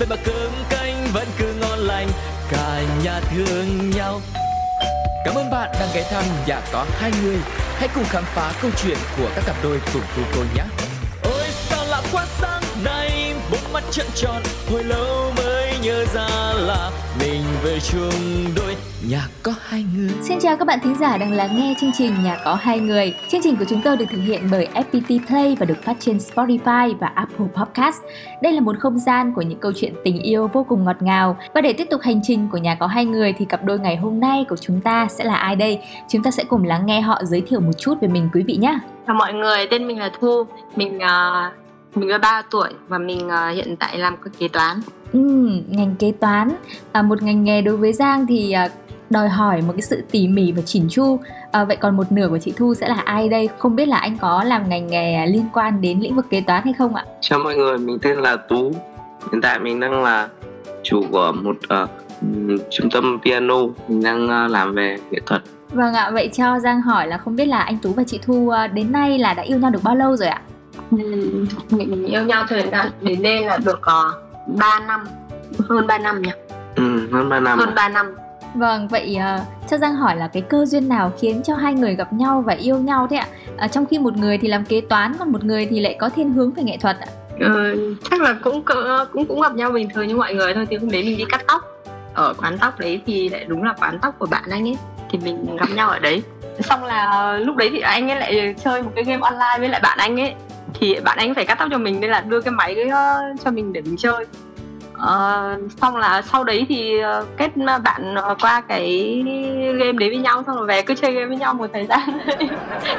vậy mà cơm canh vẫn cứ ngon lành cả nhà thương nhau Cảm ơn bạn đang ghé thăm nhà có hai người. Hãy cùng khám phá câu chuyện của các cặp đôi cùng cô cô nhé. Ôi sao lạ quá sáng nay, bốn mắt trận tròn, hồi lâu mới nhớ ra là mình về chung đôi nhà có hai người. Xin chào các bạn thính giả đang lắng nghe chương trình Nhà có hai người. Chương trình của chúng tôi được thực hiện bởi FPT Play và được phát trên Spotify và Apple Podcast. Đây là một không gian của những câu chuyện tình yêu vô cùng ngọt ngào. Và để tiếp tục hành trình của Nhà có hai người thì cặp đôi ngày hôm nay của chúng ta sẽ là ai đây? Chúng ta sẽ cùng lắng nghe họ giới thiệu một chút về mình quý vị nhé. Chào mọi người, tên mình là Thu. Mình uh, mình 13 tuổi và mình uh, hiện tại làm kế toán. Ừ, ngành kế toán. À, một ngành nghề đối với Giang thì à, đòi hỏi một cái sự tỉ mỉ và chỉn chu. À, vậy còn một nửa của chị Thu sẽ là ai đây? Không biết là anh có làm ngành nghề liên quan đến lĩnh vực kế toán hay không ạ? Chào mọi người mình tên là Tú. Hiện tại mình đang là chủ của một uh, trung tâm piano. Mình đang uh, làm về nghệ thuật. Vâng ạ vậy cho Giang hỏi là không biết là anh Tú và chị Thu uh, đến nay là đã yêu nhau được bao lâu rồi ạ? Ừ, mình yêu nhau thời gian đến đây là được uh, 3 năm hơn 3 năm nhỉ ừ, hơn 3 năm hơn 3 năm Vâng, vậy uh, cho Giang hỏi là cái cơ duyên nào khiến cho hai người gặp nhau và yêu nhau thế ạ? Uh, trong khi một người thì làm kế toán, còn một người thì lại có thiên hướng về nghệ thuật ạ? Ừ, chắc là cũng cũng cũng gặp nhau bình thường như mọi người thôi. Thì hôm đấy mình đi cắt tóc ở quán tóc đấy thì lại đúng là quán tóc của bạn anh ấy thì mình gặp nhau ở đấy. Xong là lúc đấy thì anh ấy lại chơi một cái game online với lại bạn anh ấy thì bạn anh phải cắt tóc cho mình nên là đưa cái máy đấy cho mình để mình chơi. Uh, xong là sau đấy thì uh, kết bạn uh, qua cái game đấy với nhau xong rồi về cứ chơi game với nhau một thời gian.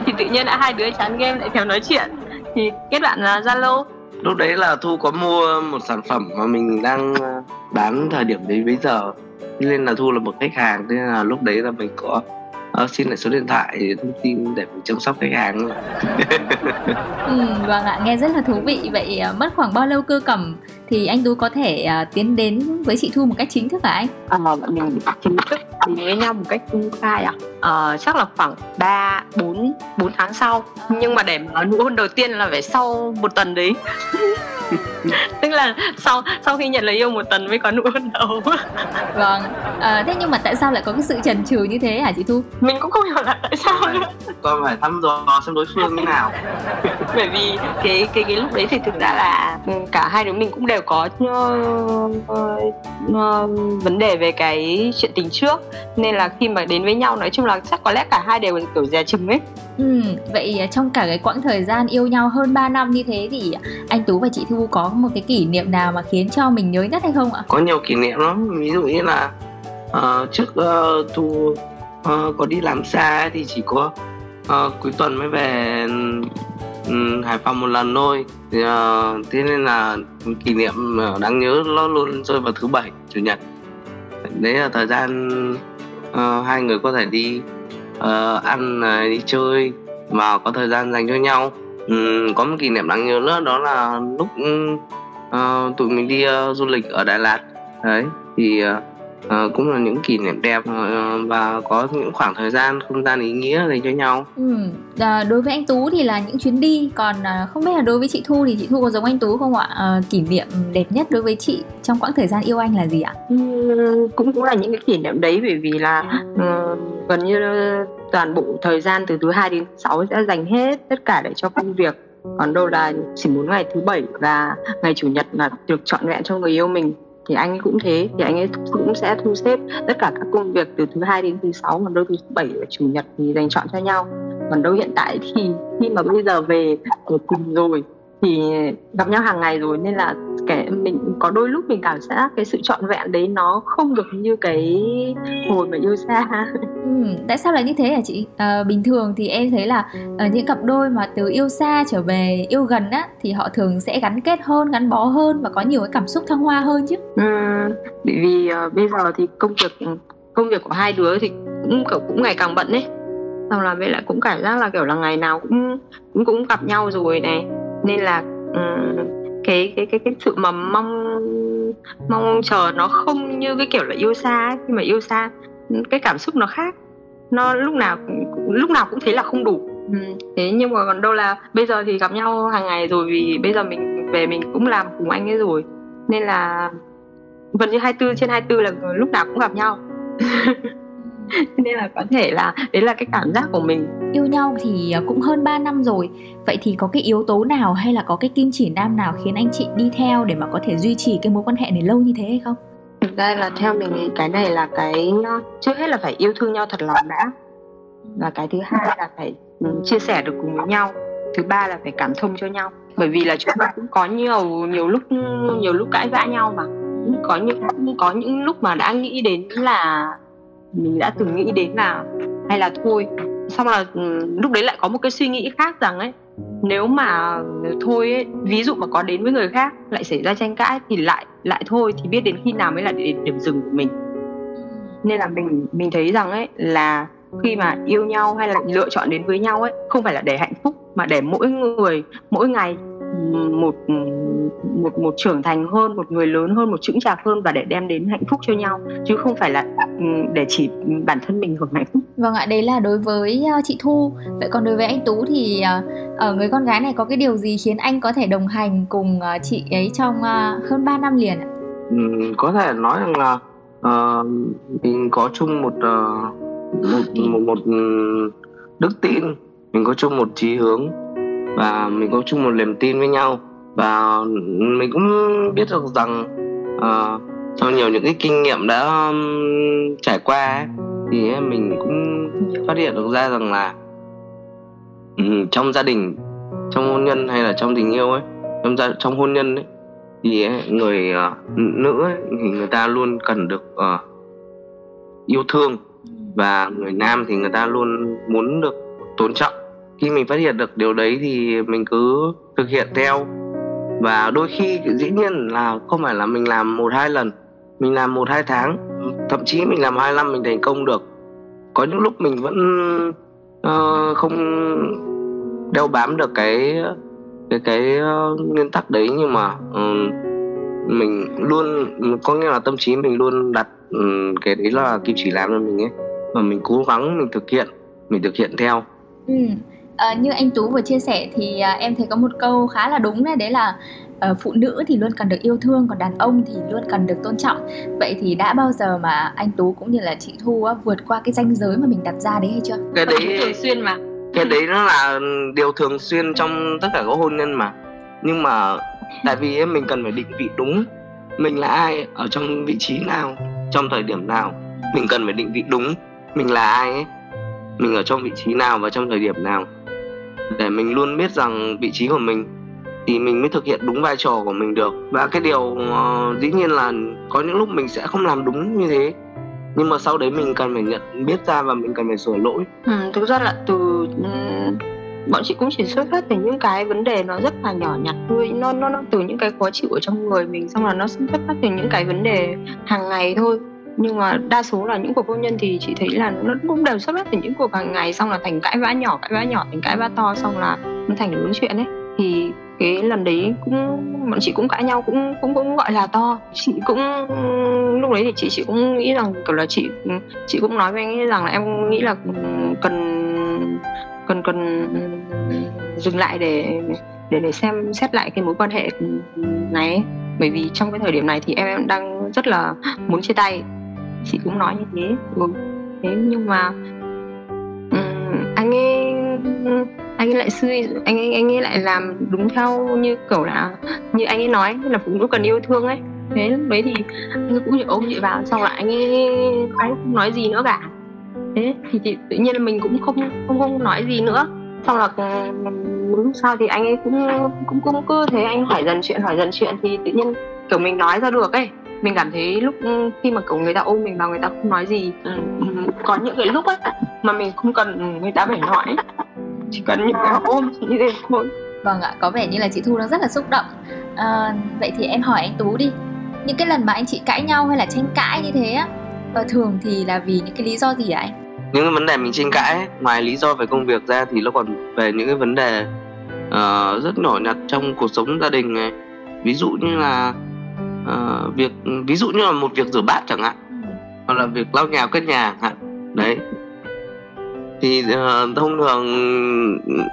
Thì tự nhiên đã hai đứa chán game lại theo nói chuyện. Thì kết bạn là zalo. Lúc đấy là thu có mua một sản phẩm mà mình đang bán thời điểm đấy bây giờ. Nên là thu là một khách hàng nên là lúc đấy là mình có à, xin lại số điện thoại thông tin để mình chăm sóc khách hàng. Ừ, vâng ạ nghe rất là thú vị. Vậy ờ, mất khoảng bao lâu cơ cẩm thì anh tú có thể uh, tiến đến với chị thu một cách chính thức hả anh? À, mình chính thức đến với nhau một cách công khai à uh, chắc là khoảng 3, 4, 4 tháng sau. Nhưng mà để mà nụ hôn đầu tiên là phải sau một tuần đấy. Tức là sau sau khi nhận lời yêu một tuần mới có nụ hôn đầu. Vâng. À, thế nhưng mà tại sao lại có cái sự chần chừ như thế hả chị thu? Mình cũng không hiểu là tại sao. Nữa con phải thăm dò xem đối phương như nào. Bởi vì cái cái cái lúc đấy thì thực ra là cả hai đứa mình cũng đều có uh, uh, vấn đề về cái chuyện tình trước. Nên là khi mà đến với nhau nói chung là chắc có lẽ cả hai đều kiểu dè chừng ấy. Ừ, vậy trong cả cái quãng thời gian yêu nhau hơn 3 năm như thế thì anh Tú và chị Thu có một cái kỷ niệm nào mà khiến cho mình nhớ nhất hay không ạ? Có nhiều kỷ niệm lắm, ví dụ như là uh, trước uh, Thu uh, có đi làm xa thì chỉ có uh, cuối tuần mới về um, Hải Phòng một lần thôi. Thì, uh, thế nên là kỷ niệm ờ, đáng nhớ nó luôn rơi vào thứ bảy chủ nhật. Đấy là thời gian uh, hai người có thể đi uh, ăn uh, đi chơi và có thời gian dành cho nhau. Um, có một kỷ niệm đáng nhớ nữa đó là lúc uh, tụi mình đi uh, du lịch ở Đà Lạt. Đấy thì uh, uh, cũng là những kỷ niệm đẹp uh, và có những khoảng thời gian không gian ý nghĩa dành cho nhau. Ừ. à, đối với anh Tú thì là những chuyến đi còn uh, không biết là đối với chị Thu thì chị Thu có giống anh Tú không ạ? Uh, kỷ niệm đẹp nhất đối với chị trong quãng thời gian yêu anh là gì ạ? Ừ, cũng cũng là những cái kỷ niệm đấy bởi vì là uh, gần như toàn bộ thời gian từ thứ hai đến sáu sẽ dành hết tất cả để cho công việc. Còn đâu là chỉ muốn ngày thứ bảy và ngày chủ nhật là được trọn vẹn cho người yêu mình thì anh ấy cũng thế, thì anh ấy cũng sẽ thu xếp tất cả các công việc từ thứ hai đến thứ sáu, còn đâu thứ bảy và chủ nhật thì dành chọn cho nhau. Còn đâu hiện tại thì, khi mà bây giờ về ở cùng rồi thì gặp nhau hàng ngày rồi nên là cái mình có đôi lúc mình cảm giác cái sự trọn vẹn đấy nó không được như cái hồi mà yêu xa. Ừ, tại sao lại như thế hả chị? À, bình thường thì em thấy là ở ờ, những cặp đôi mà từ yêu xa trở về yêu gần á thì họ thường sẽ gắn kết hơn gắn bó hơn và có nhiều cái cảm xúc thăng hoa hơn chứ. Ừ, bởi vì uh, bây giờ thì công việc công việc của hai đứa thì cũng kiểu cũng ngày càng bận ấy. Xong là với lại cũng cảm giác là kiểu là ngày nào cũng cũng cũng gặp nhau rồi này nên là um, cái cái cái cái sự mà mong mong chờ nó không như cái kiểu là yêu xa ấy. khi mà yêu xa cái cảm xúc nó khác nó lúc nào lúc nào cũng thấy là không đủ ừ. thế nhưng mà còn đâu là bây giờ thì gặp nhau hàng ngày rồi vì bây giờ mình về mình cũng làm cùng anh ấy rồi nên là gần như 24 trên 24 là lúc nào cũng gặp nhau nên là có thể là đấy là cái cảm giác của mình. Yêu nhau thì à, cũng hơn 3 năm rồi. Vậy thì có cái yếu tố nào hay là có cái kim chỉ nam nào khiến anh chị đi theo để mà có thể duy trì cái mối quan hệ này lâu như thế hay không? Thực ra là theo mình thì cái này là cái trước hết là phải yêu thương nhau thật lòng đã. Và cái thứ hai là phải ừ, chia sẻ được cùng với nhau. Thứ ba là phải cảm thông cho nhau. Bởi vì là chúng ta cũng có nhiều nhiều lúc nhiều lúc cãi vã nhau mà. Có những có những lúc mà đã nghĩ đến là mình đã từng nghĩ đến là hay là thôi xong là ừ, lúc đấy lại có một cái suy nghĩ khác rằng ấy nếu mà thôi ấy, ví dụ mà có đến với người khác lại xảy ra tranh cãi thì lại lại thôi thì biết đến khi nào mới là điểm, điểm dừng của mình. Nên là mình mình thấy rằng ấy là khi mà yêu nhau hay là lựa chọn đến với nhau ấy không phải là để hạnh phúc mà để mỗi người mỗi ngày một một một trưởng thành hơn một người lớn hơn một chững chạc hơn và để đem đến hạnh phúc cho nhau chứ không phải là ừ, để chỉ bản thân mình hưởng hạnh phúc. Vâng ạ đấy là đối với ờ, chị thu. Vậy còn đối với anh tú thì ờ, ở người con gái này có cái điều gì khiến anh có thể đồng hành cùng ờ, chị ấy trong hơn 3 năm liền ạ? Ừ, có thể nói rằng là uh, mình có chung một uh, một một, một đức tin mình có chung một chí hướng và mình có chung một niềm tin với nhau. Và mình cũng biết được rằng uh, trong nhiều những cái kinh nghiệm đã um, trải qua ấy, thì mình cũng phát hiện được ra rằng là um, trong gia đình trong hôn nhân hay là trong tình yêu ấy trong gia trong hôn nhân ấy thì ấy, người uh, nữ ấy, thì người ta luôn cần được uh, yêu thương. Và người nam thì người ta luôn muốn được tôn trọng khi mình phát hiện được điều đấy thì mình cứ thực hiện theo. Và đôi khi dĩ nhiên là không phải là mình làm một hai lần mình làm một hai tháng thậm chí mình làm hai năm mình thành công được. Có những lúc mình vẫn uh, không đeo bám được cái cái cái uh, nguyên tắc đấy nhưng mà uh, mình luôn có nghĩa là tâm trí mình luôn đặt um, cái đấy là kim chỉ làm cho mình ấy. Và mình cố gắng mình thực hiện mình thực hiện theo. Ừ à, như anh tú vừa chia sẻ thì à, em thấy có một câu khá là đúng đấy đấy là uh, phụ nữ thì luôn cần được yêu thương còn đàn ông thì luôn cần được tôn trọng. Vậy thì đã bao giờ mà anh tú cũng như là chị thu á, vượt qua cái ranh giới mà mình đặt ra đấy hay chưa? Cái đấy thường xuyên mà. cái đấy nó là điều thường xuyên trong tất cả các hôn nhân mà. Nhưng mà tại vì mình cần phải định vị đúng mình là ai ở trong vị trí nào trong thời điểm nào. Mình cần phải định vị đúng mình là ai ấy mình ở trong vị trí nào và trong thời điểm nào để mình luôn biết rằng vị trí của mình thì mình mới thực hiện đúng vai trò của mình được. Và cái điều uh, dĩ nhiên là có những lúc mình sẽ không làm đúng như thế nhưng mà sau đấy mình cần phải nhận biết ra và mình cần phải sửa lỗi. Ừ, thực ra là từ ừ, bọn chị cũng chỉ xuất phát từ những cái vấn đề nó rất là nhỏ nhặt thôi. Nó nó nó từ những cái khó chịu ở trong người mình xong là nó xuất phát từ những cái vấn đề hàng ngày thôi nhưng mà đa số là những cuộc hôn nhân thì chị thấy là nó cũng đều xuất phát từ những cuộc hàng ngày xong là thành cãi vã nhỏ cãi vã nhỏ thành cãi vã to xong là nó thành những chuyện ấy. Thì cái lần đấy cũng bọn chị cũng cãi nhau cũng cũng cũng gọi là to. Chị cũng lúc đấy thì chị chị cũng nghĩ rằng kiểu là chị chị cũng nói với anh ấy rằng là em nghĩ là cần cần cần dừng lại để để để xem xét lại cái mối quan hệ này bởi vì trong cái thời điểm này thì em, em đang rất là muốn chia tay chị cũng nói như thế. Ừ. thế nhưng mà um, anh ấy anh ấy lại suy anh ấy anh ấy lại làm đúng theo như kiểu là như anh ấy nói là phụ nữ cần yêu thương ấy. Thế lúc đấy thì anh ấy cũng ôm chị vào xong lại anh ấy anh không nói gì nữa cả. Thế thì chị, tự nhiên là mình cũng không không không nói gì nữa. Xong là lúc sau thì anh ấy cũng cũng cũng cứ thế anh hỏi dần chuyện hỏi dần chuyện thì tự nhiên kiểu mình nói ra được ấy mình cảm thấy lúc khi mà kiểu người ta ôm mình vào người ta không nói gì. Ừ, có những cái lúc ấy mà mình không cần người ta phải nói chỉ cần những cái ôm như thế thôi. Vâng ạ có vẻ như là chị thu đang rất là xúc động. À, vậy thì em hỏi anh tú đi. Những cái lần mà anh chị cãi nhau hay là tranh cãi như thế á và thường thì là vì những cái lý do gì hả anh? Những cái vấn đề mình tranh cãi ngoài lý do về công việc ra thì nó còn về những cái vấn đề uh, rất nhỏ nhặt trong cuộc sống gia đình này. Ví dụ như là uh, việc ví dụ như là một việc rửa bát chẳng hạn ừ. hoặc là việc lau nhà cất nhà chẳng hạn đấy thì uh, thông thường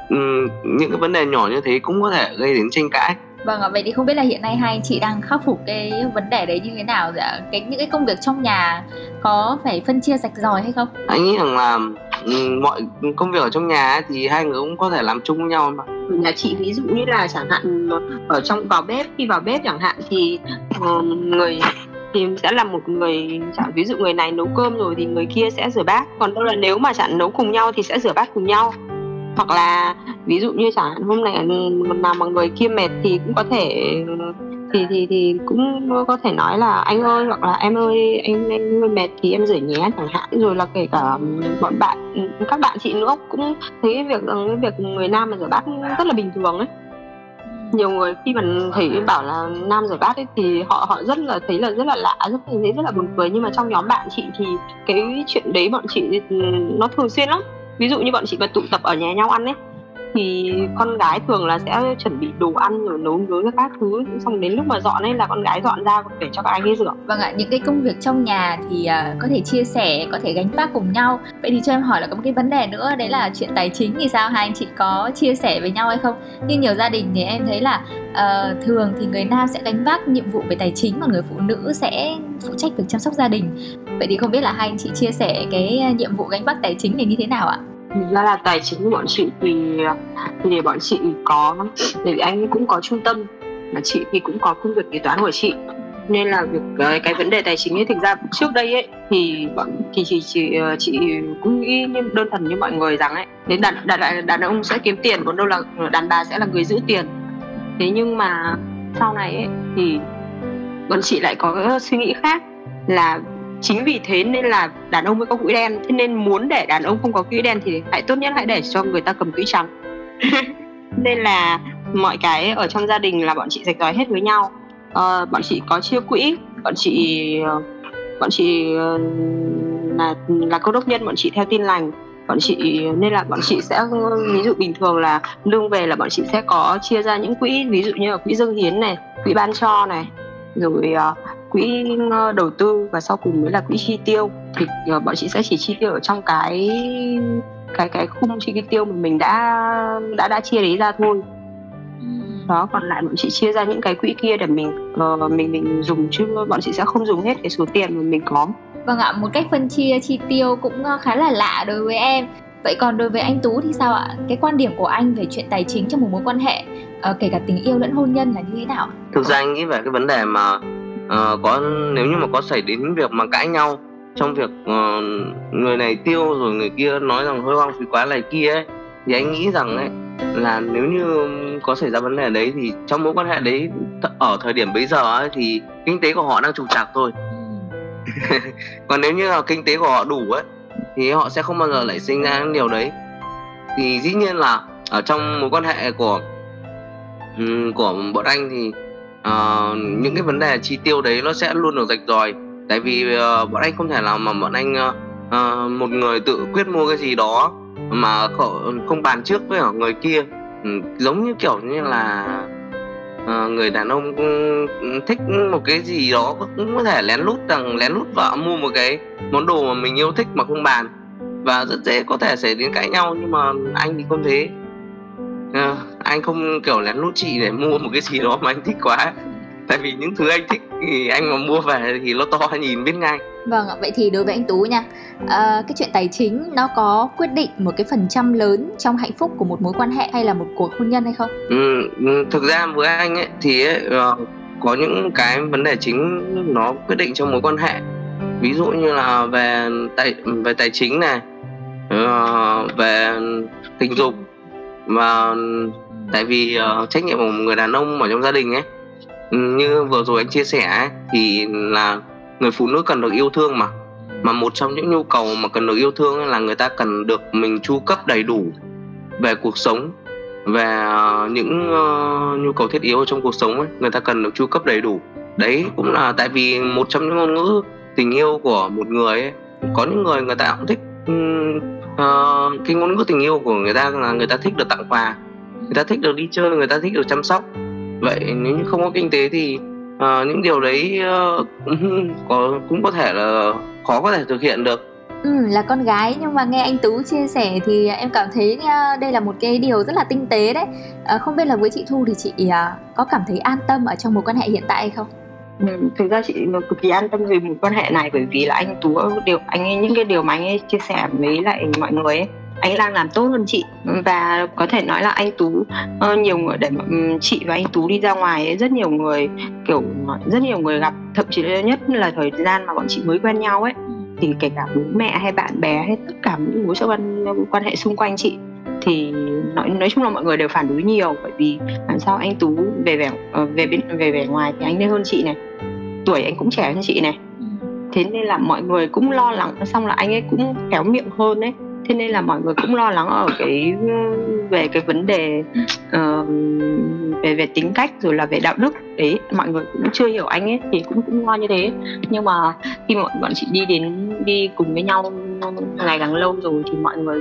um, những cái vấn đề nhỏ như thế cũng có thể gây đến tranh cãi Vâng ạ, vậy thì không biết là hiện nay hai anh chị đang khắc phục cái vấn đề đấy như thế nào dạ? Cái những cái công việc trong nhà có phải phân chia rạch ròi hay không? Anh nghĩ rằng là mọi công việc ở trong nhà ấy, thì hai người cũng có thể làm chung với nhau mà. nhà chị ví dụ như là chẳng hạn ở trong vào bếp khi vào bếp chẳng hạn thì uh, người thì sẽ là một người chẳng ví dụ người này nấu cơm rồi thì người kia sẽ rửa bát còn đâu là nếu mà chẳng nấu cùng nhau thì sẽ rửa bát cùng nhau hoặc là ví dụ như chẳng hạn hôm nay ừ, nào mà người kia mệt thì cũng có thể thì thì thì cũng có thể nói là anh ơi hoặc là em ơi anh anh hơi mệt thì em rửa nhé chẳng hạn. Rồi là kể cả bọn bạn các bạn chị nữa cũng thấy cái việc cái việc người nam mà rửa bát rất là bình thường ấy. Nhiều người khi mà thấy bảo là nam rửa bát ấy thì họ họ rất là thấy là rất là lạ rất là thấy rất là buồn cười. Nhưng mà trong nhóm bạn chị thì cái chuyện đấy bọn chị nó thường xuyên lắm. Ví dụ như bọn chị mà tụ tập ở nhà nhau ăn ấy thì con gái thường là sẽ chuẩn bị đồ ăn rồi nấu nướng các thứ. Xong đến lúc mà dọn ấy là con gái dọn ra để cho các anh ấy rửa. Vâng ạ những cái công việc trong nhà thì uh, có thể chia sẻ có thể gánh vác cùng nhau. Vậy thì cho em hỏi là có một cái vấn đề nữa đấy là chuyện tài chính thì sao? Hai anh chị có chia sẻ với nhau hay không? Như nhiều gia đình thì em thấy là uh, thường thì người nam sẽ gánh vác nhiệm vụ về tài chính mà người phụ nữ sẽ phụ trách việc chăm sóc gia đình. Vậy thì không biết là hai anh chị chia sẻ cái à, nhiệm vụ gánh vác tài chính này như thế nào ạ? Ra là tài chính của bọn chị thì thì để bọn chị có để anh cũng có trung tâm mà chị thì cũng có công việc kế toán của chị. Nên là việc cái, cái vấn đề tài chính ấy thực ra trước đây ấy thì bọn thì chị chị ờ, chị cũng nghĩ như đơn thuần như mọi người rằng ấy đến đàn đàn đàn ông sẽ kiếm tiền còn đâu là đàn bà sẽ là người giữ tiền. Thế nhưng mà sau này ấy thì bọn chị lại có suy nghĩ khác là chính vì thế nên là đàn ông mới có quỹ đen. Thế nên muốn để đàn ông không có quỹ đen thì hãy tốt nhất hãy để cho người ta cầm quỹ trắng. Nên là mọi cái ở trong gia đình là bọn chị rạch ròi hết với nhau. À, bọn chị có chia quỹ bọn chị ờ, bọn chị ờ, là là câu đốc nhân bọn chị theo tin lành. Bọn chị nên là bọn chị sẽ ví dụ bình thường là lương về là bọn chị sẽ có chia ra những quỹ ví dụ như là quỹ dâng hiến này quỹ ban cho này rồi uh, quỹ ờ, đầu tư và sau cùng mới là quỹ chi tiêu. Thì uh, bọn chị sẽ chỉ chi tiêu ở trong cái cái cái khung chi tiêu mà mình đã đã đã chia đấy ra thôi. Đó còn lại bọn chị chia ra những cái quỹ kia để mình uh, mình mình dùng chứ bọn chị sẽ không dùng hết cái số tiền mà mình có. Vâng ạ một cách phân chia chi tiêu cũng khá là lạ đối với em. Vậy còn đối với anh tú thì sao ạ? Cái quan điểm của anh về chuyện tài chính trong một mối quan hệ uh, kể cả tình yêu lẫn hôn nhân là như thế nào? Thực ra anh nghĩ về cái vấn đề mà uh, có nếu như mà có xảy đến việc mà cãi nhau trong việc uh, người này tiêu rồi người kia nói rằng hơi hoang phí quá này kia ấy thì anh nghĩ rằng ấy là nếu như có xảy ra vấn đề đấy thì trong mối quan hệ đấy ở thời điểm bây giờ ấy, thì kinh tế của họ đang trục trặc thôi ừ. còn nếu như là kinh tế của họ đủ ấy thì họ sẽ không bao giờ lại sinh ra điều đấy thì dĩ nhiên là ở trong mối quan hệ của của bọn anh thì uh, những cái vấn đề chi tiêu đấy nó sẽ luôn được rạch ròi. Tại vì uh, bọn anh không thể nào mà bọn anh uh, một người tự quyết mua cái gì đó mà không bàn trước với người kia. Ừ, giống như kiểu như là uh, người đàn ông ừ, thích một cái gì đó cũng có thể lén lút rằng lén lút vợ mua một cái món đồ mà mình yêu thích mà không bàn. Và rất dễ có thể xảy đến cãi nhau nhưng mà anh thì không thế à, anh không kiểu lén lút chị để mua một cái gì đó mà anh thích quá. Tại vì những thứ anh thích thì anh mà mua về thì nó to nhìn biết ngay. Vâng vậy thì đối với anh tú nha. À, cái chuyện tài chính nó có quyết định một cái phần trăm lớn trong hạnh phúc của một mối quan hệ hay là một cuộc hôn nhân hay không? Ừ, ừ thực ra với anh ấy thì ấy, uh, có những cái vấn đề chính nó quyết định trong mối quan hệ. Ví dụ như là về tài về tài chính này về tình dục và tại vì uh, trách nhiệm của một người đàn ông ở trong gia đình ấy như vừa rồi anh chia sẻ ấy, thì là người phụ nữ cần được yêu thương mà. Mà một trong những nhu cầu mà cần được yêu thương là người ta cần được mình chu cấp đầy đủ về cuộc sống về ờ, những uh, nhu cầu thiết yếu trong cuộc sống ấy người ta cần được chu cấp đầy đủ. Đấy cũng là tại vì một trong những ngôn ngữ tình yêu của một người ấy có những người người ta cũng thích uh, cái ngôn ngữ tình yêu của người ta là người ta thích được tặng quà người ta thích được đi chơi người ta thích được chăm sóc vậy nếu như không có kinh tế thì uh, những điều đấy uh, có cũng có thể là khó có thể thực hiện được Ừ, là con gái nhưng mà nghe anh Tú chia sẻ thì em cảm thấy đây là một cái điều rất là tinh tế đấy. À, không biết là với chị Thu thì chị có cảm thấy an tâm ở trong mối quan hệ hiện tại hay không? Ừ, thực ra chị cực kỳ an tâm về mối quan hệ này bởi vì là anh Tú điều anh ấy những cái điều mà anh ấy chia sẻ với lại mọi người ấy anh đang làm tốt hơn chị. Và có thể nói là anh tú uh, nhiều người để um, chị và anh tú đi ra ngoài ấy, rất nhiều người kiểu rất nhiều người gặp thậm chí là nhất là thời gian mà bọn chị mới quen nhau ấy thì kể cả bố mẹ hay bạn bè hay tất cả những mối quan quan hệ xung quanh chị thì nói nói chung là mọi người đều phản đối nhiều. Bởi vì làm sao anh tú về vẻ ờ, về bên về vẻ ngoài thì anh nên hơn chị này tuổi anh cũng trẻ hơn chị này. Ừ. thế nên là mọi người cũng lo lắng xong là anh ấy cũng khéo miệng hơn đấy thế nên là mọi người cũng lo lắng ở cái về cái vấn đề uh, về về tính cách rồi là về đạo đức. Đấy mọi người cũng chưa hiểu anh ấy thì cũng cũng lo như thế. Nhưng mà khi mà bọn chị đi đến đi cùng với nhau ngày càng lâu rồi thì mọi người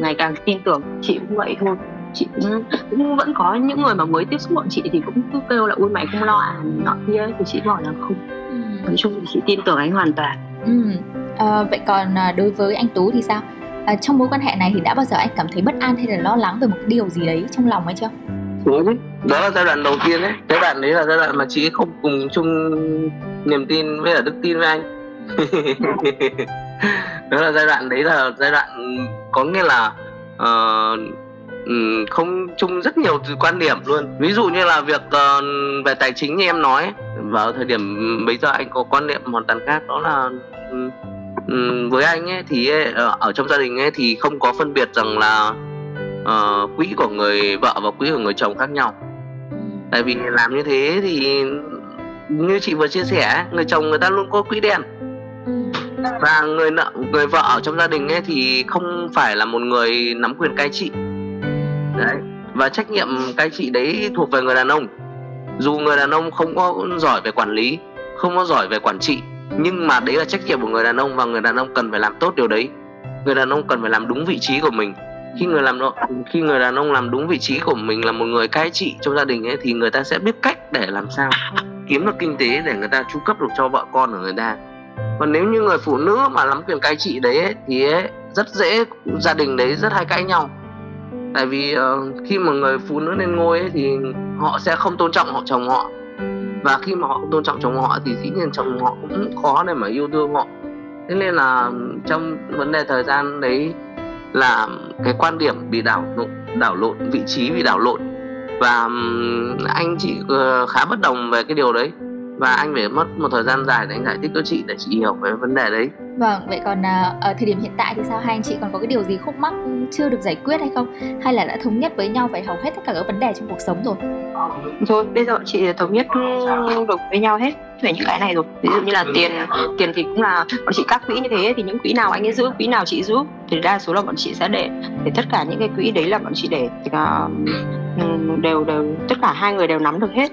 ngày càng tin tưởng chị cũng vậy thôi chị cũng cũng vẫn có những người mà mới tiếp xúc bọn chị thì cũng cứ kêu là ui mày không lo à nọ kia thì chị bảo là không. Ừ. nói chung thì chị tin tưởng anh hoàn toàn. Ừ. à, vậy còn à, đối với anh tú thì sao? À, trong mối quan hệ này thì đã bao giờ anh cảm thấy bất an hay là lo lắng về một cái điều gì đấy trong lòng hay chưa? Có chứ. Đó là giai đoạn đầu tiên đấy. Giai đoạn đấy là giai đoạn mà chị không cùng chung niềm tin với là đức tin với anh. Đó là giai đoạn đấy là giai đoạn có nghĩa là uh, không chung rất nhiều quan điểm luôn. Ví dụ như là việc uh, về tài chính như em nói vào thời điểm bây giờ anh có quan niệm hoàn toàn khác đó là với anh ấy thì ờ, ở trong gia đình ấy thì không có phân biệt rằng là uh, quỹ của người vợ và quỹ của người chồng khác nhau. Tại vì làm như thế thì như chị vừa chia sẻ người chồng người ta luôn có quỹ đen. Và người nợ người vợ ở trong gia đình ấy thì không phải là một người nắm quyền cai trị đấy. Và trách nhiệm cai trị đấy thuộc về người đàn ông. Dù người đàn ông không có giỏi về quản lý không có giỏi về quản trị nhưng mà đấy là trách nhiệm của người đàn ông và người đàn ông cần phải làm tốt điều đấy. Người đàn ông cần phải làm đúng vị trí của mình. Khi người làm khi người đàn ông làm đúng vị trí của mình là một người cai trị trong gia đình ấy thì người ta sẽ biết cách để làm sao kiếm được kinh tế để người ta chu cấp được cho vợ con của người ta. Còn nếu như người phụ nữ mà nắm quyền cai trị đấy ấy, thì ấy, rất dễ gia đình đấy rất hay cãi nhau tại vì uh, khi mà người phụ nữ lên ngôi ấy, thì họ sẽ không tôn trọng họ chồng họ. Và khi mà họ không tôn trọng chồng họ thì dĩ nhiên chồng họ cũng khó để mà yêu thương họ. Thế nên là trong vấn đề thời gian đấy là cái quan điểm bị đảo lộn đảo lộn vị trí bị đảo lộn. Và anh chị ờ, khá bất đồng về cái điều đấy và anh phải mất một thời gian dài để anh giải thích cho chị để chị hiểu về vấn đề đấy. Vâng vậy còn à, ở thời điểm hiện tại thì sao? Hai anh chị còn có cái điều gì khúc mắc chưa được giải quyết hay không? Hay là đã thống nhất với nhau về hầu hết tất cả các vấn đề trong cuộc sống rồi? Rồi bây giờ chị thống nhất được với nhau hết về những cái này rồi. Ví dụ như là tiền tiền thì cũng là bọn chị các quỹ như thế thì những quỹ nào anh ấy giữ quỹ nào chị giữ thì đa số là bọn chị sẽ để. Để tất cả những cái quỹ đấy là bọn chị để uh, đều đều tất cả hai người đều nắm được hết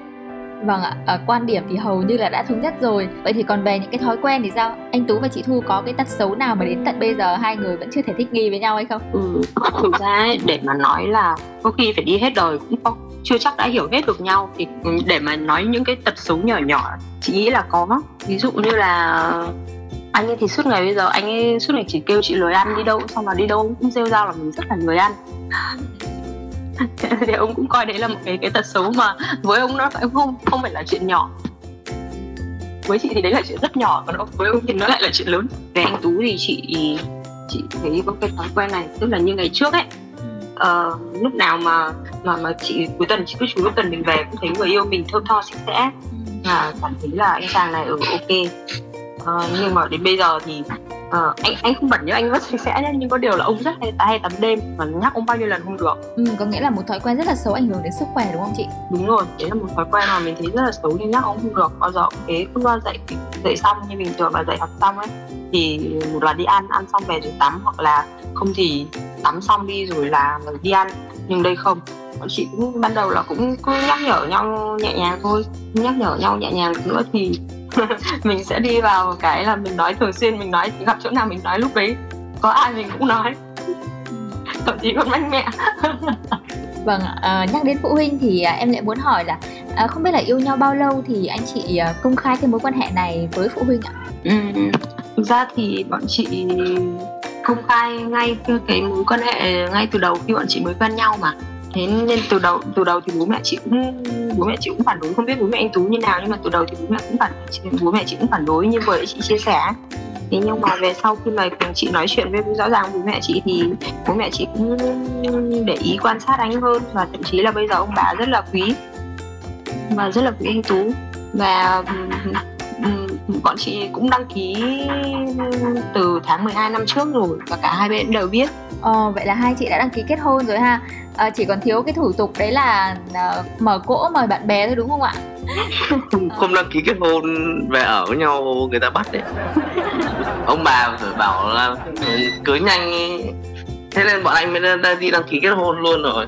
Vâng ạ, à, quan điểm thì hầu như là đã thống nhất rồi Vậy thì còn về những cái thói quen thì sao? Anh Tú và chị Thu có cái tật xấu nào mà đến tận bây giờ hai người vẫn chưa thể thích nghi với nhau hay không? Ừ, thực ra ấy, để mà nói là có khi phải đi hết đời cũng không chưa chắc đã hiểu hết được nhau thì ừ, để mà nói những cái tật xấu nhỏ nhỏ chị nghĩ là có ví dụ như là anh ấy thì suốt ngày bây giờ anh ấy suốt ngày chỉ kêu chị lười ăn đi đâu xong là đi đâu cũng rêu rao là mình rất là lười ăn thì ông cũng coi đấy là một cái cái tật xấu mà với ông nó phải không không phải là chuyện nhỏ. Với chị thì đấy là chuyện rất nhỏ còn với ông thì nó lại là chuyện lớn. Về anh tú thì chị chị thấy có cái thói quen này tức là như ngày trước ấy uh, lúc nào mà mà mà chị cuối tuần chị cứ chú cuối tuần mình về cũng thấy người yêu mình thơm tho sạch sẽ. Là cảm thấy là anh chàng này ở ừ, ok. Uh, nhưng mà đến bây giờ thì Ờ, anh anh không bẩn như anh rất sạch sẽ nhé nhưng có điều là ông rất hay hay tắm đêm và nhắc ông bao nhiêu lần không được. Ừ, có nghĩa là một thói quen rất là xấu ảnh hưởng đến sức khỏe đúng không chị? Đúng rồi đấy là một thói quen mà mình thấy rất là xấu nhưng nhắc ông không được. Bao giờ thế cứ dậy dậy xong như bình thường là dậy học xong ấy thì một là đi ăn ăn xong về rồi tắm hoặc là không thì tắm xong đi rồi là rồi đi ăn nhưng đây không. Bọn chị cũng ban đầu là cũng cứ nhắc nhở nhau nhẹ nhàng thôi nhắc nhở nhau nhẹ nhàng nữa thì mình sẽ đi vào cái là mình nói thường xuyên mình nói gặp chỗ nào mình nói lúc đấy có ai mình cũng nói. Thậm chí còn mách mẹ. Vâng à, nhắc đến phụ huynh thì à, em lại muốn hỏi là à, không biết là yêu nhau bao lâu thì anh chị à, công khai cái mối quan hệ này với phụ huynh ạ? Ừ, thực ra thì bọn chị công khai ngay cái mối quan hệ ngay từ đầu khi bọn chị mới quen nhau mà thế nên từ đầu từ đầu thì bố mẹ chị cũng bố mẹ chị cũng phản đối. Không biết bố mẹ anh tú như nào nhưng mà từ đầu thì bố mẹ cũng phản bố mẹ chị cũng phản đối như vừa chị chia sẻ. Thế nhưng mà về sau khi mà chị nói chuyện với rõ ràng bố mẹ chị thì bố mẹ chị cũng để ý quan sát anh hơn và thậm chí là bây giờ ông bà rất là quý và rất là quý anh tú. Và bọn chị cũng đăng ký từ tháng 12 năm trước rồi và cả hai bên đều biết. Ờ, vậy là hai chị đã đăng ký kết hôn rồi ha à, Chỉ còn thiếu cái thủ tục đấy là uh, mở cỗ mời bạn bè thôi đúng không ạ? không đăng ký kết hôn về ở với nhau người ta bắt đấy Ông bà phải bảo là cưới nhanh Thế nên bọn anh mới đi đăng ký kết hôn luôn rồi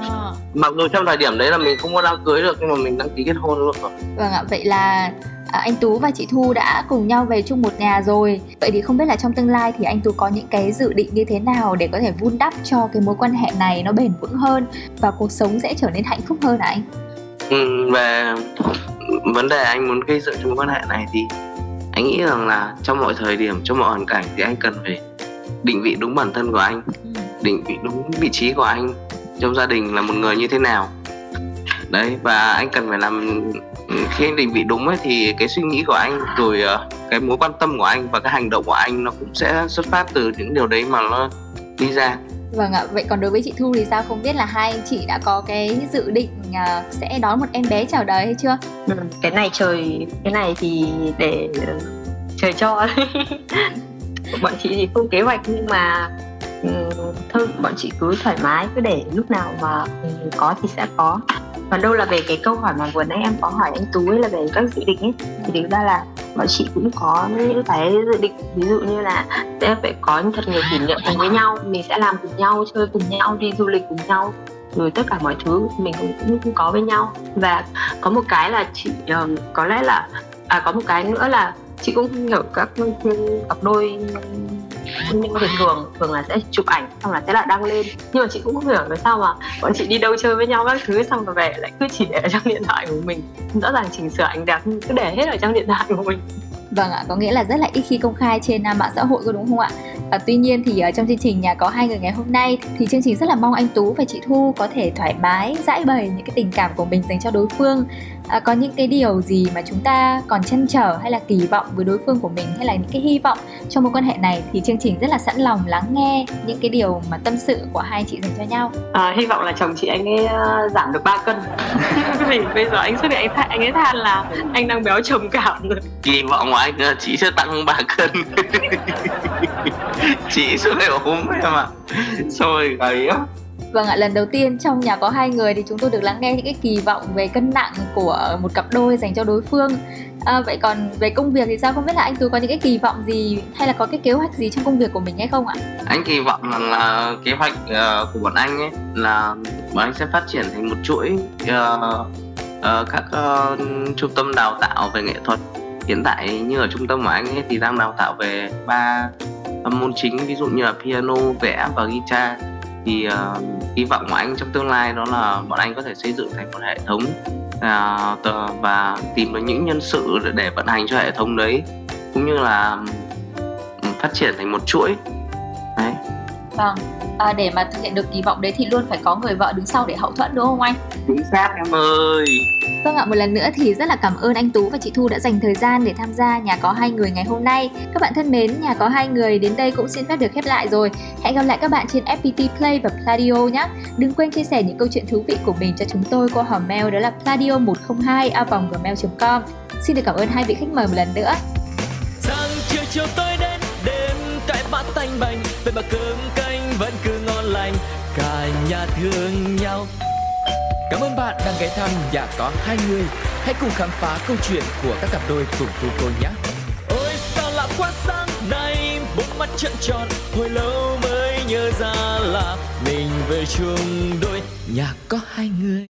à. Mặc dù trong thời điểm đấy là mình không có đăng cưới được nhưng mà mình đăng ký kết hôn luôn rồi Vâng ạ, vậy là À, anh Tú và chị Thu đã cùng nhau về chung một nhà rồi. Vậy thì không biết là trong tương lai thì anh Tú có những cái dự định như thế nào để có thể vun đắp cho cái mối quan hệ này nó bền vững hơn và cuộc sống sẽ trở nên hạnh phúc hơn hả anh? Ừ, về vấn đề anh muốn gây dựng mối quan hệ này thì anh nghĩ rằng là trong mọi thời điểm, trong mọi hoàn cảnh thì anh cần phải định vị đúng bản thân của anh, ừ. định vị đúng vị trí của anh trong gia đình là một người như thế nào. Đấy và anh cần phải làm khi anh định vị đúng ấy thì cái suy nghĩ của anh rồi uh, cái mối quan tâm của anh và cái hành động của anh nó cũng sẽ xuất phát từ những điều đấy mà nó đi ra Vâng ạ, vậy còn đối với chị Thu thì sao? Không biết là hai anh chị đã có cái dự định uh, sẽ đón một em bé chào đời hay chưa? Ừ, cái này trời, cái này thì để trời cho bọn chị thì không kế hoạch nhưng mà um, thôi bọn chị cứ thoải mái cứ để lúc nào mà có thì sẽ có còn đâu là về cái câu hỏi mà vừa nãy em có hỏi anh tú ấy là về các dự định ấy thì thực ra là bọn chị cũng có những cái dự định. Ví dụ như là sẽ phải có thật nhiều kỷ niệm cùng với nhau mình sẽ làm cùng nhau chơi cùng nhau đi du lịch cùng nhau rồi tất cả mọi thứ mình cũng, cũng có với nhau. Và có một cái là chị uh, có lẽ là à có một cái nữa là chị cũng không hiểu các cặp đôi nhưng bình thường thường là sẽ chụp ảnh xong là sẽ là đăng lên. Nhưng mà chị cũng không hiểu là sao mà bọn chị đi đâu chơi với nhau các thứ xong rồi về lại cứ chỉ để ở trong điện thoại của mình. Rõ ràng chỉnh sửa ảnh đẹp cứ để hết ở trong điện thoại của mình. Vâng ạ, có nghĩa là rất là ít khi công khai trên à, mạng xã hội có đúng không ạ? À, tuy nhiên thì ở trong chương trình nhà có hai người ngày hôm nay thì chương trình rất là mong anh Tú và chị Thu có thể thoải mái giải bày những cái tình cảm của mình dành cho đối phương. À, có những cái điều gì mà chúng ta còn chăn trở hay là kỳ vọng với đối phương của mình hay là những cái hy vọng trong mối quan hệ này thì chương trình rất là sẵn lòng lắng nghe những cái điều mà tâm sự của hai chị dành cho nhau. À, hy vọng là chồng chị anh ấy uh, giảm được 3 cân. vì bây giờ anh xuất hiện anh, anh ấy than là anh đang béo trầm cảm rồi. Kỳ vọng của anh chị sẽ tăng 3 cân chị suốt ngày ốm em ạ rồi gầy á Vâng ạ, lần đầu tiên trong nhà có hai người thì chúng tôi được lắng nghe những cái kỳ vọng về cân nặng của một cặp đôi dành cho đối phương. À, vậy còn về công việc thì sao? Không biết là anh Tú có những cái kỳ vọng gì hay là có cái kế hoạch gì trong công việc của mình hay không ạ? Anh kỳ vọng rằng là kế hoạch uh, của bọn anh ấy là bọn anh sẽ phát triển thành một chuỗi uh, uh, các uh, trung tâm đào tạo về nghệ thuật hiện tại như ở trung tâm của anh ấy thì đang đào tạo về ba môn chính ví dụ như là piano vẽ và guitar. Thì uh, hy vọng của anh trong tương lai đó là bọn anh có thể xây dựng thành một hệ thống uh, và tìm được những nhân sự để, để vận hành cho hệ thống đấy cũng như là um, phát triển thành một chuỗi. Đấy vâng à, để mà thực hiện được kỳ vọng đấy thì luôn phải có người vợ đứng sau để hậu thuẫn đúng không anh chính xác em ơi Vâng ạ, một lần nữa thì rất là cảm ơn anh Tú và chị Thu đã dành thời gian để tham gia Nhà có hai người ngày hôm nay. Các bạn thân mến, Nhà có hai người đến đây cũng xin phép được khép lại rồi. Hẹn gặp lại các bạn trên FPT Play và Pladio nhé. Đừng quên chia sẻ những câu chuyện thú vị của mình cho chúng tôi qua hòm mail đó là pladio102 gmail.com. Xin được cảm ơn hai vị khách mời một lần nữa. Sáng chiều chiều cái bát tanh bành về mà cơm canh vẫn cứ ngon lành cả nhà thương nhau Cảm ơn bạn đang ghé thăm nhà có hai người. Hãy cùng khám phá câu chuyện của các cặp đôi cùng tu cô nhé. Ôi sao lạ quá sáng nay, bốn mắt trợn tròn, hồi lâu mới nhớ ra là mình về chung đôi nhà có hai người.